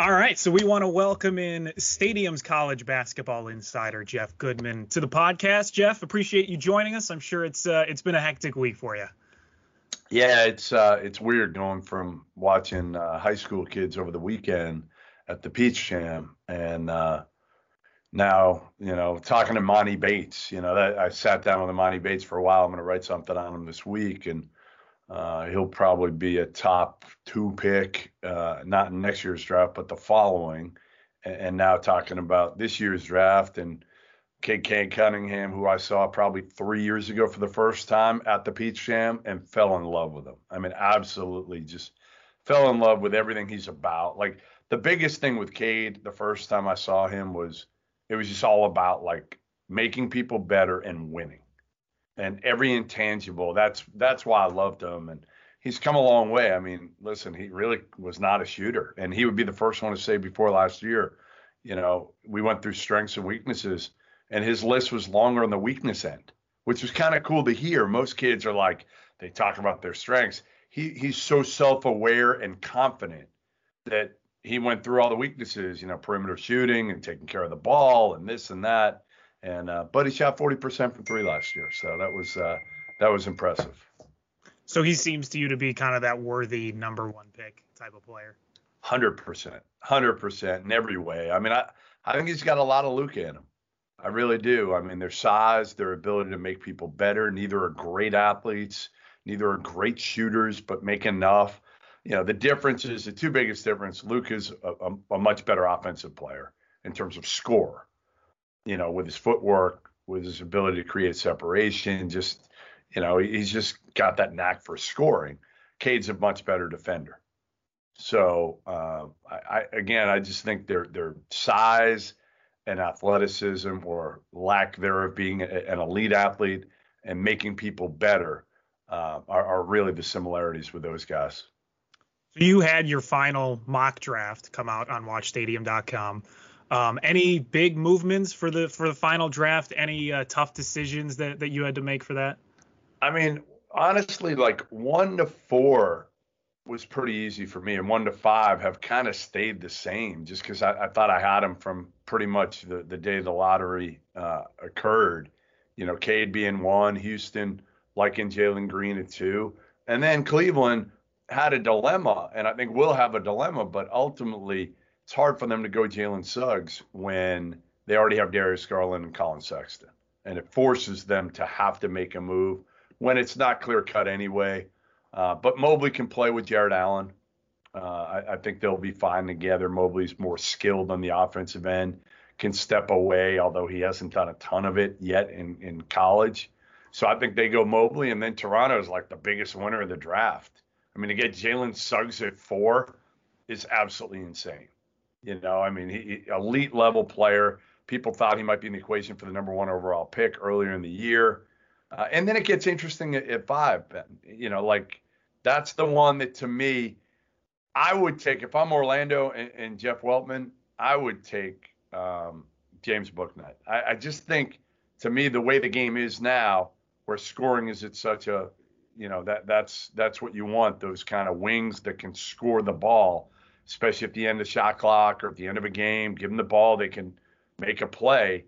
All right, so we want to welcome in Stadium's college basketball insider Jeff Goodman to the podcast. Jeff, appreciate you joining us. I'm sure it's uh, it's been a hectic week for you. Yeah, it's uh, it's weird going from watching uh, high school kids over the weekend at the Peach Jam and uh, now you know talking to Emoni Bates. You know that I sat down with Emoni Bates for a while. I'm going to write something on him this week and uh, he'll probably be a top two pick, uh, not in next year's draft, but the following. And, and now talking about this year's draft and Cade Cunningham, who I saw probably three years ago for the first time at the Peach Jam and fell in love with him. I mean, absolutely just fell in love with everything he's about. Like the biggest thing with Cade the first time I saw him was it was just all about like making people better and winning and every intangible. That's that's why I loved him, and he's come a long way. I mean, listen, he really was not a shooter, and he would be the first one to say before last year, you know, we went through strengths and weaknesses, and his list was longer on the weakness end, which was kind of cool to hear. Most kids are like they talk about their strengths. He he's so self-aware and confident that he went through all the weaknesses, you know, perimeter shooting and taking care of the ball and this and that and uh, but he shot 40% from three last year, so that was uh, that was impressive. So he seems to you to be kind of that worthy number one pick type of player. Hundred percent, hundred percent in every way. I mean, I I think he's got a lot of Luka in him. I really do. I mean, their size, their ability to make people better. Neither are great athletes, neither are great shooters, but make enough. You know, the difference is the two biggest difference. Luka's a, a, a much better offensive player in terms of score you know, with his footwork, with his ability to create separation, just, you know, he's just got that knack for scoring. Cade's a much better defender. So uh, I, I, again, I just think their their size and athleticism, or lack thereof, being a, an elite athlete and making people better, uh, are, are really the similarities with those guys. So you had your final mock draft come out on WatchStadium.com. Um, any big movements for the for the final draft? Any uh, tough decisions that that you had to make for that? I mean, honestly, like one to four was pretty easy for me, and one to five have kind of stayed the same, just because I, I, thought I had them from pretty much the the day the lottery uh, occurred. You know, Cade being one, Houston liking Jalen Green at two, and then Cleveland had a dilemma, and I think we'll have a dilemma, but ultimately it's hard for them to go Jalen Suggs when they already have Darius Garland and Collin Sexton. And it forces them to have to make a move when it's not clear cut anyway. Uh, but Mobley can play with Jarrett Allen. Uh, I, I, think they'll be fine together. Mobley's more skilled on the offensive end, can step away, although he hasn't done a ton of it yet in, in college. So I think they go Mobley, and then Toronto is like the biggest winner of the draft. I mean, to get Jalen Suggs at four is absolutely insane. You know, I mean, he, elite level player. People thought he might be in the equation for the number one overall pick earlier in the year. Uh, and then it gets interesting at, at five. You know, like that's the one that to me, I would take if I'm Orlando and, and Jeff Weltman, I would take um, James Bouknight. I, I just think to me the way the game is now, where scoring is at such a, you know, that that's that's what you want. Those kind of wings that can score the ball especially at the end of the shot clock or at the end of a game. Give them the ball, they can make a play.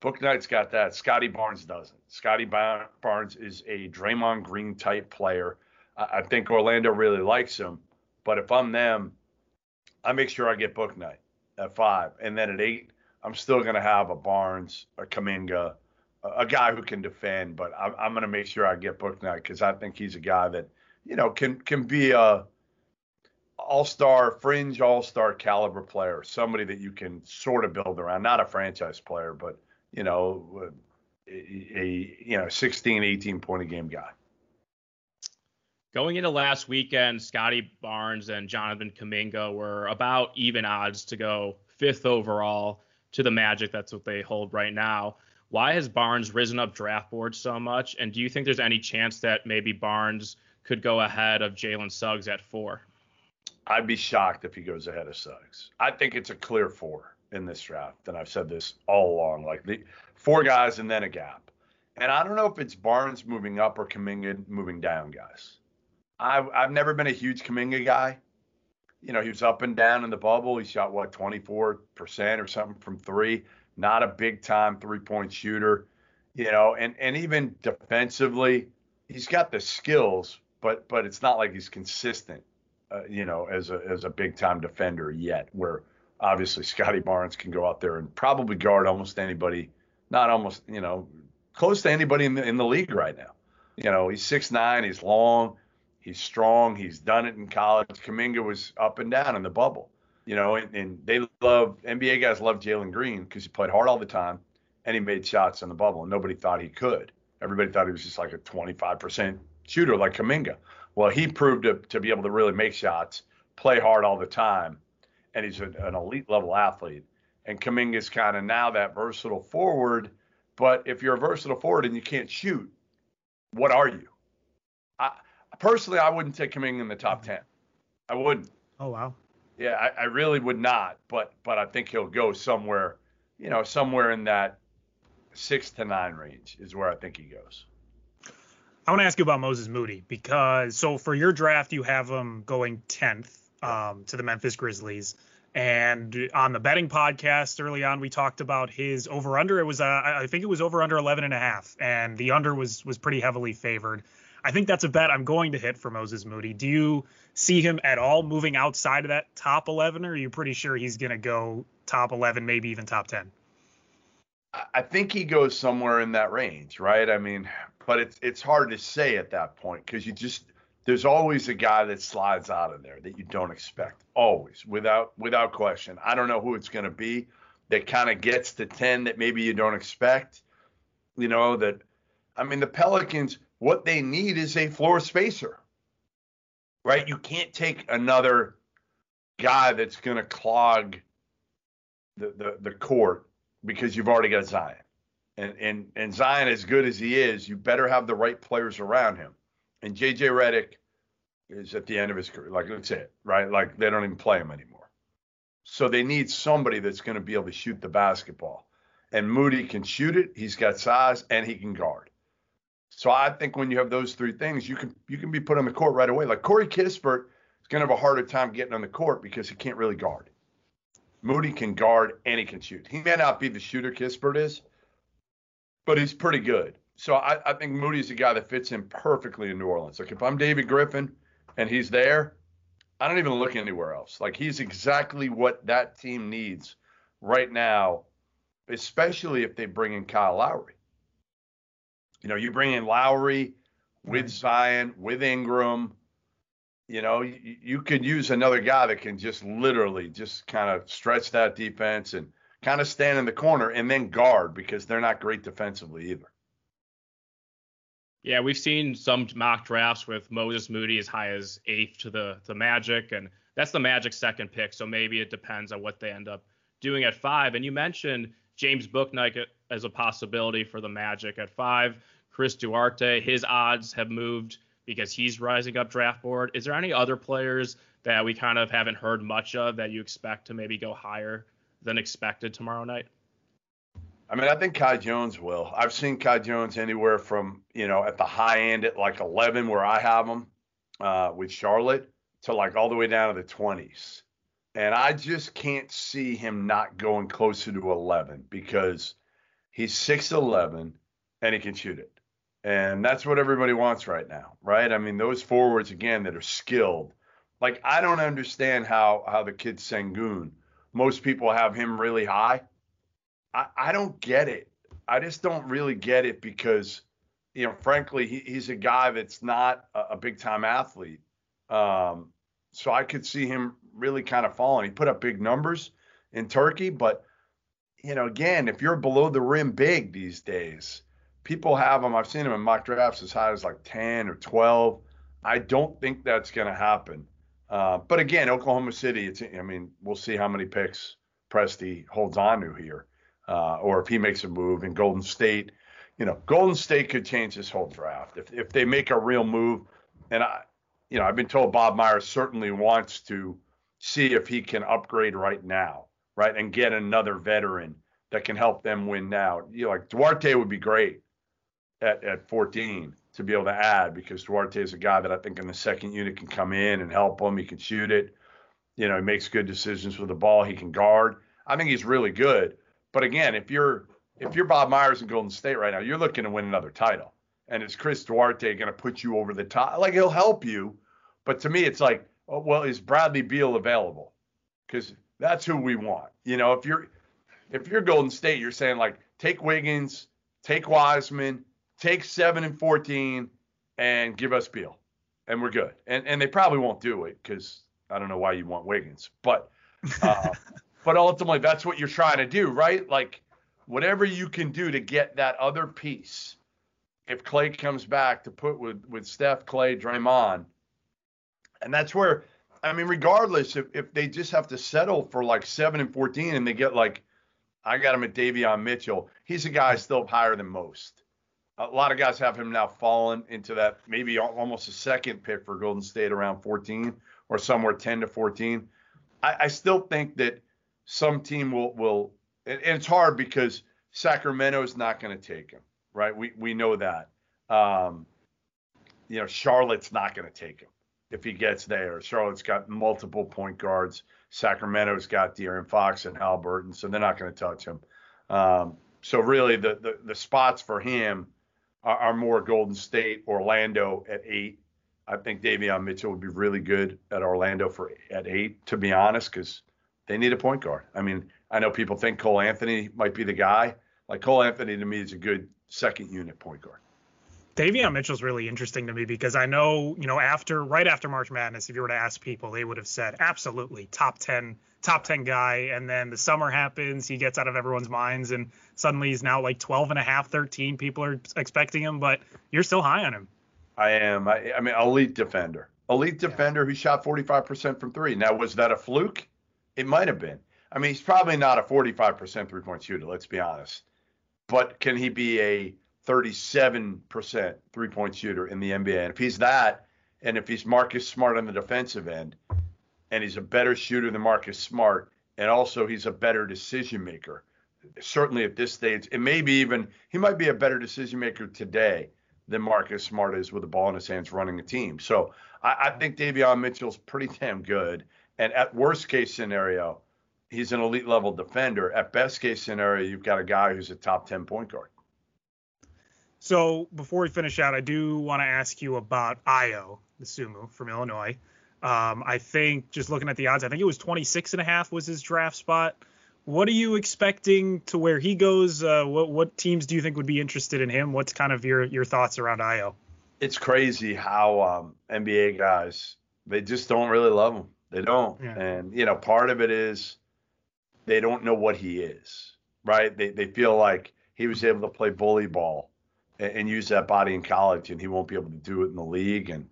Bouknight's got that. Scottie Barnes doesn't. Scottie Barnes is a Draymond Green type player. I, think Orlando really likes him, but if I'm them, I make sure I get Bouknight at five, and then at eight, I'm still going to have a Barnes, a Kuminga, a, guy who can defend. But I'm, I'm going to make sure I get Bouknight because I think he's a guy that you know can can be a all-star, fringe all-star caliber player, somebody that you can sort of build around, not a franchise player, but you know, a, a you know, 16, 18 point a game guy. Going into last weekend, Scottie Barnes and Jonathan Kuminga were about even odds to go fifth overall. to the Magic. That's what they hold right now. Why has Barnes risen up draft boards so much? And do you think there's any chance that maybe Barnes could go ahead of Jalen Suggs at four? I'd be shocked if he goes ahead of Suggs. I think it's a clear four in this draft, and I've said this all along. Like the four guys and then a gap. And I don't know if it's Barnes moving up or Kuminga moving down, guys. I've I've never been a huge Kuminga guy. You know, he was up and down in the bubble. He shot what 24% or something from three. Not a big time three point shooter. You know, and and even defensively, he's got the skills, but but it's not like he's consistent. Uh, you know, as a as a big time defender yet. Where obviously Scottie Barnes can go out there and probably guard almost anybody. Not almost, you know, close to anybody in the in the league right now. You know, he's six nine, he's long, he's strong, he's done it in college. Kuminga was up and down in the bubble. You know, and, and they love NBA guys love Jalen Green because he played hard all the time and he made shots in the bubble and nobody thought he could. Everybody thought he was just like a 25% shooter like Kuminga. Well, he proved to, to be able to really make shots, play hard all the time, and he's a, an elite level athlete. And Kuminga's kind of now that versatile forward but if you're a versatile forward and you can't shoot, what are you? I personally, I wouldn't take Kuminga in the top ten. I wouldn't. Oh wow. Yeah, I, I really would not. But but I think he'll go somewhere, you know, somewhere in that six to nine range is where I think he goes. I want to ask you about Moses Moody because so for your draft you have him going 10th um, to the Memphis Grizzlies. And on the betting podcast early on, we talked about his over under. It was, uh, I think it was over under 11 and a half, and the under was was pretty heavily favored. I think that's a bet I'm going to hit for Moses Moody. Do you see him at all moving outside of that top 11, or are you pretty sure he's going to go top 11, maybe even top 10? I think he goes somewhere in that range, right? I mean, but it's it's hard to say at that point because you just there's always a guy that slides out of there that you don't expect. Always, without without question. I don't know who it's going to be that kind of gets to 10 that maybe you don't expect. You know, that I mean the Pelicans what they need is a floor spacer. Right? You can't take another guy that's going to clog the, the the court because you've already got Zion. And and and Zion as good as he is, you better have the right players around him. And JJ Redick is at the end of his career. Like that's it, right? Like they don't even play him anymore. So they need somebody that's going to be able to shoot the basketball. And Moody can shoot it. He's got size and he can guard. So I think when you have those three things, you can you can be put on the court right away. Like Corey Kispert is going to have a harder time getting on the court because he can't really guard. Moody can guard and he can shoot. He may not be the shooter Kispert is, but he's pretty good. So I, I think Moody's a guy that fits in perfectly in New Orleans. Like if I'm David Griffin, and he's there, I don't even look anywhere else. Like he's exactly what that team needs right now, especially if they bring in Kyle Lowry. You know, you bring in Lowry with Zion, with Ingram. You know, you, you could use another guy that can just literally just kind of stretch that defense and kind of stand in the corner and then guard because they're not great defensively either. Yeah, we've seen some mock drafts with Moses Moody as high as eighth to the the Magic, and that's the Magic second pick. So maybe it depends on what they end up doing at five. And you mentioned James Bouknight as a possibility for the Magic at five. Chris Duarte, his odds have moved because he's rising up draft board. Is there any other players that we kind of haven't heard much of that you expect to maybe go higher than expected tomorrow night? I mean, I think Kai Jones will. I've seen Kai Jones anywhere from, you know, at the high end at like 11, where I have him uh, with Charlotte, to like all the way down to the 20s. And I just can't see him not going closer to 11 because he's 6'11 and he can shoot it. And that's what everybody wants right now, right? I mean, those forwards, again, that are skilled. Like, I don't understand how, how the kid Sengun, most people have him really high I, I don't get it. I just don't really get it because, you know, frankly, he, he's a guy that's not a, a big time athlete. Um, so I could see him really kind of falling. He put up big numbers in Turkey, but you know, again, if you're below the rim big these days, people have him. I've seen him in mock drafts as high as like 10 or 12. I don't think that's going to happen. Uh, but again, Oklahoma City, it's, I mean, we'll see how many picks Presti holds on to here, uh, or if he makes a move in Golden State. You know, Golden State could change this whole draft if if they make a real move. And I, you know, I've been told Bob Myers certainly wants to see if he can upgrade right now, right, and get another veteran that can help them win now. You know, like Duarte would be great at at 14 to be able to add because Duarte is a guy that I think in the second unit can come in and help them. He can shoot it. You know, he makes good decisions with the ball. He can guard. I think he's really good. But again, if you're if you're Bob Myers in Golden State right now, you're looking to win another title. And is Chris Duarte going to put you over the top? Like he'll help you, but to me, it's like, oh, well, is Bradley Beal available? Because that's who we want. You know, if you're if you're Golden State, you're saying like take Wiggins, take Wiseman, take seven and fourteen, and give us Beal, and we're good. And and they probably won't do it because I don't know why you want Wiggins, but uh, but ultimately that's what you're trying to do, right? Like whatever you can do to get that other piece. If Clay comes back to put with with Steph, Clay, Draymond, and that's where I mean, regardless if if they just have to settle for like seven and fourteen and they get like I got him at Davion Mitchell. He's a guy still higher than most. A lot of guys have him now fallen into that maybe almost a second pick for Golden State around 14 or somewhere 10 to 14. I, I still think that some team will will and, it's hard because Sacramento is not going to take him, right? We we know that. Um, you know, Charlotte's not going to take him if he gets there. Charlotte's got multiple point guards. Sacramento's got De'Aaron Fox and Haliburton, so they're not going to touch him. Um, so really, the, the, the spots for him are, are, more Golden State, Orlando at eight. I think Davion Mitchell would be really good at Orlando for at eight, to be honest, because they need a point guard. I mean, I know people think Cole Anthony might be the guy. Like Cole Anthony to me is a good second unit point guard. Davion Mitchell's really interesting to me because I know, you know, after right after March Madness, if you were to ask people, they would have said absolutely top 10, top 10 guy. And then the summer happens, he gets out of everyone's minds, and suddenly he's now like 12 and a half, 13. People are expecting him, but you're still high on him. I am. I, I mean, elite defender, elite defender yeah. who shot 45% from three. Now, was that a fluke? It might have been. I mean, he's probably not a 45% three point shooter, let's be honest. But can he be a 37% three point shooter in the NBA. And if he's that, and if he's Marcus Smart on the defensive end, and he's a better shooter than Marcus Smart, and also he's a better decision maker, certainly at this stage, and maybe even he might be a better decision maker today than Marcus Smart is with the ball in his hands running a team. So I, I think Davion Mitchell's pretty damn good. And at worst case scenario, he's an elite level defender. At best case scenario, you've got a guy who's a top 10 point guard. So before we finish out, I do want to ask you about Io, the Sumu from Illinois. Um, I think just looking at the odds, I think it was 26 and a half was his draft spot. What are you expecting to where he goes? Uh, what what teams do you think would be interested in him? What's kind of your your thoughts around Ayo? It's crazy how um, NBA guys they just don't really love him. They don't, yeah. and you know part of it is they don't know what he is, right? They they feel like he was able to play bully ball and, and use that body in college, and he won't be able to do it in the league. And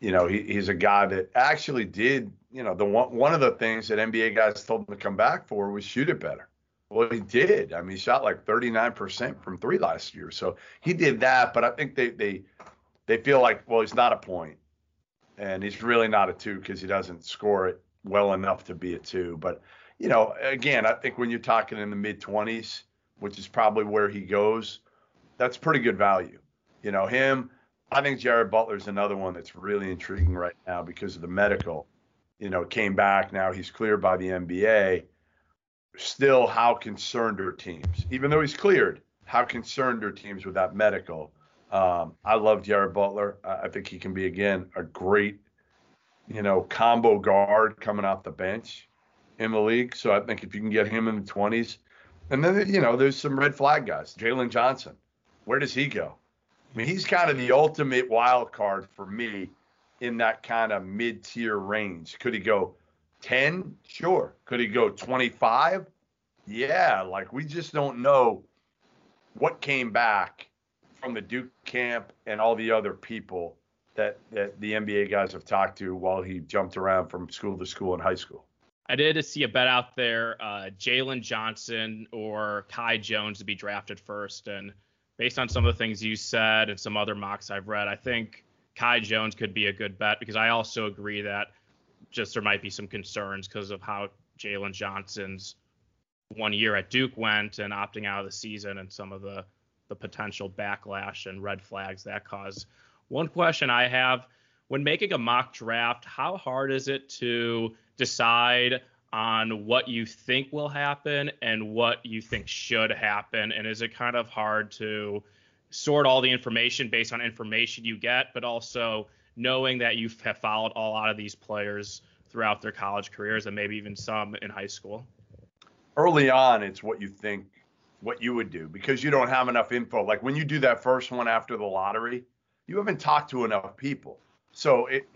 you know, he, he's a guy that actually did. You know, the one one of the things that NBA guys told him to come back for was shoot it better. Well, he did. I mean, he shot like 39% from three last year, so he did that. But I think they they they feel like, well, he's not a point, and he's really not a two because he doesn't score it well enough to be a two. But you know, again, I think when you're talking in the mid 20s, which is probably where he goes, that's pretty good value. You know, him, I think Jared Butler's another one that's really intriguing right now because of the medical. You know, came back now he's cleared by the NBA. Still, how concerned are teams? Even though he's cleared, how concerned are teams with that medical? Um, I love Jared Butler. I think he can be again a great, you know, combo guard coming off the bench in the league. So I think if you can get him in the 20s, and then you know, there's some red flag guys. Jalen Johnson, where does he go? I mean, he's kind of the ultimate wild card for me in that kind of mid tier range. Could he go 10? Sure. Could he go 25? Yeah. Like, we just don't know what came back from the Duke camp and all the other people that, that the NBA guys have talked to while he jumped around from school to school in high school. I did see a bet out there, uh, Jalen Johnson or Kai Jones to be drafted first. And based on some of the things you said and some other mocks I've read, I think Kai Jones could be a good bet because I also agree that just there might be some concerns because of how Jalen Johnson's one year at Duke went and opting out of the season and some of the the potential backlash and red flags that cause. One question I have when making a mock draft, how hard is it to decide on what you think will happen and what you think should happen? And is it kind of hard to sort all the information based on information you get, but also knowing that you have followed a lot of these players throughout their college careers and maybe even some in high school? Early on, it's what you think, what you would do because you don't have enough info. Like when you do that first one after the lottery, you haven't talked to enough people. So it,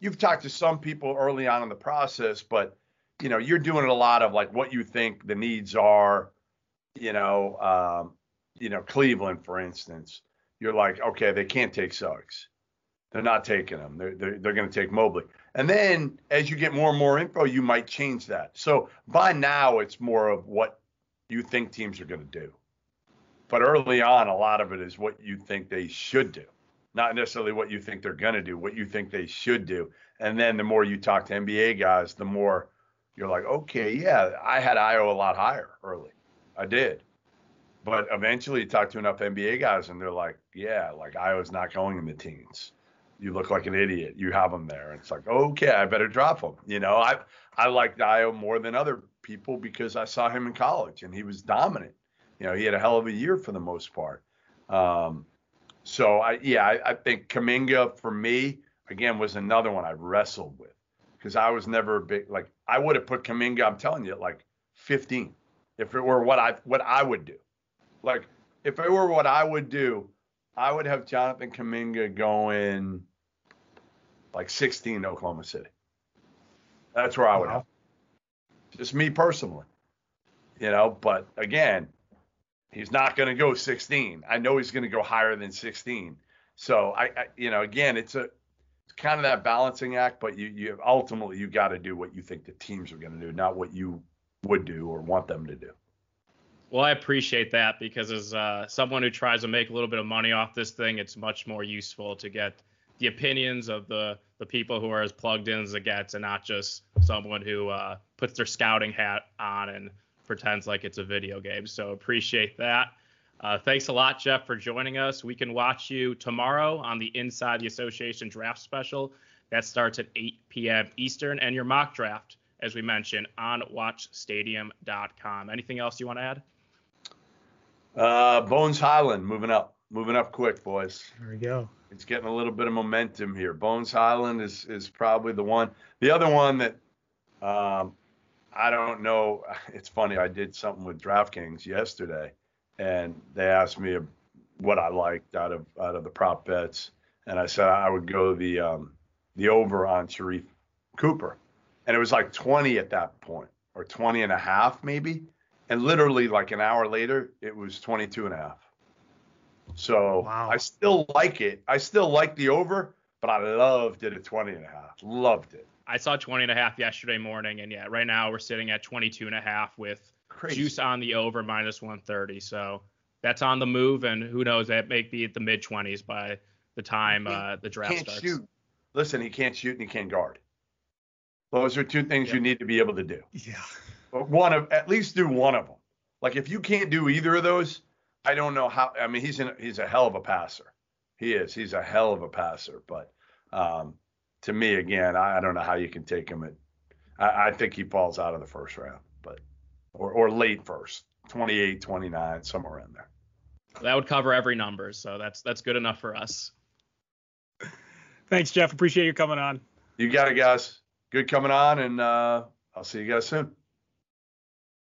you've talked to some people early on in the process, but you know you're doing a lot of like what you think the needs are. You know, um, you know Cleveland, for instance. You're like, okay, they can't take Suggs. They're not taking them. They're they're, they're going to take Mobley. And then as you get more and more info, you might change that. So by now, it's more of what you think teams are going to do. But early on, a lot of it is what you think they should do not necessarily what you think they're going to do, what you think they should do. And then the more you talk to NBA guys, the more you're like, okay, yeah, I had Ayo a lot higher early. I did. But eventually you talk to enough NBA guys and they're like, yeah, like Ayo's not going in the teens. You look like an idiot. You have him there. And it's like, okay, I better drop him. You know, I I liked Ayo more than other people because I saw him in college and he was dominant. You know, he had a hell of a year for the most part. Um, so I yeah, I, I think Kuminga for me again was another one I wrestled with because I was never a big like I would have put Kuminga. I'm telling you, like 15, if it were what I what I would do. Like if it were what I would do, I would have Jonathan Kuminga going like 16 to Oklahoma City. That's where I would have. Just me personally, you know. But again, He's not going to go 16. I know he's going to go higher than 16. So I, I, you know, again, it's a kind of that balancing act, but you you ultimately you got to do what you think the teams are going to do, not what you would do or want them to do. Well, I appreciate that because as uh, someone who tries to make a little bit of money off this thing, it's much more useful to get the opinions of the the people who are as plugged in as it gets, and not just someone who uh, puts their scouting hat on and pretends like it's a video game. So appreciate that. Uh, thanks a lot, Jeff, for joining us. We can watch you tomorrow on the Inside the Association draft special. That starts at 8 p.m. Eastern, and your mock draft, as we mentioned, on watchstadium.com. Anything else you want to add? Uh, Bones Hyland moving up, moving up quick, boys. There we go. It's getting a little bit of momentum here. Bones Hyland is is probably the one. The other one that um, I don't know. It's funny. I did something with DraftKings yesterday, and they asked me what I liked out of out of the prop bets, and I said I would go the um, the over on Sharife Cooper, and it was like 20 at that point, or 20 and a half maybe, and literally like an hour later, it was 22 and a half. So wow. I still like it. I still like the over, but I loved it at 20 and a half. Loved it. I saw 20 and a half yesterday morning, and yeah, right now we're sitting at 22 and a half with Crazy. juice on the over minus 130. So that's on the move, and who knows, that may be at the mid 20s by the time uh, the draft can't starts. Shoot. Listen, he can't shoot and he can't guard. Those are two things you need to be able to do. Yeah. But one of at least do one of them. Like if you can't do either of those, I don't know how. I mean, he's in, he's a hell of a passer. He is. He's a hell of a passer. But um, to me, again, I, I don't know how you can take him at. I, I, think he falls out of the first round, but or, or late first, 28, 29, somewhere in there. That would cover every number, so that's that's good enough for us. Thanks, Jeff. Appreciate you coming on. You got it, guys. Good coming on, and uh, I'll see you guys soon.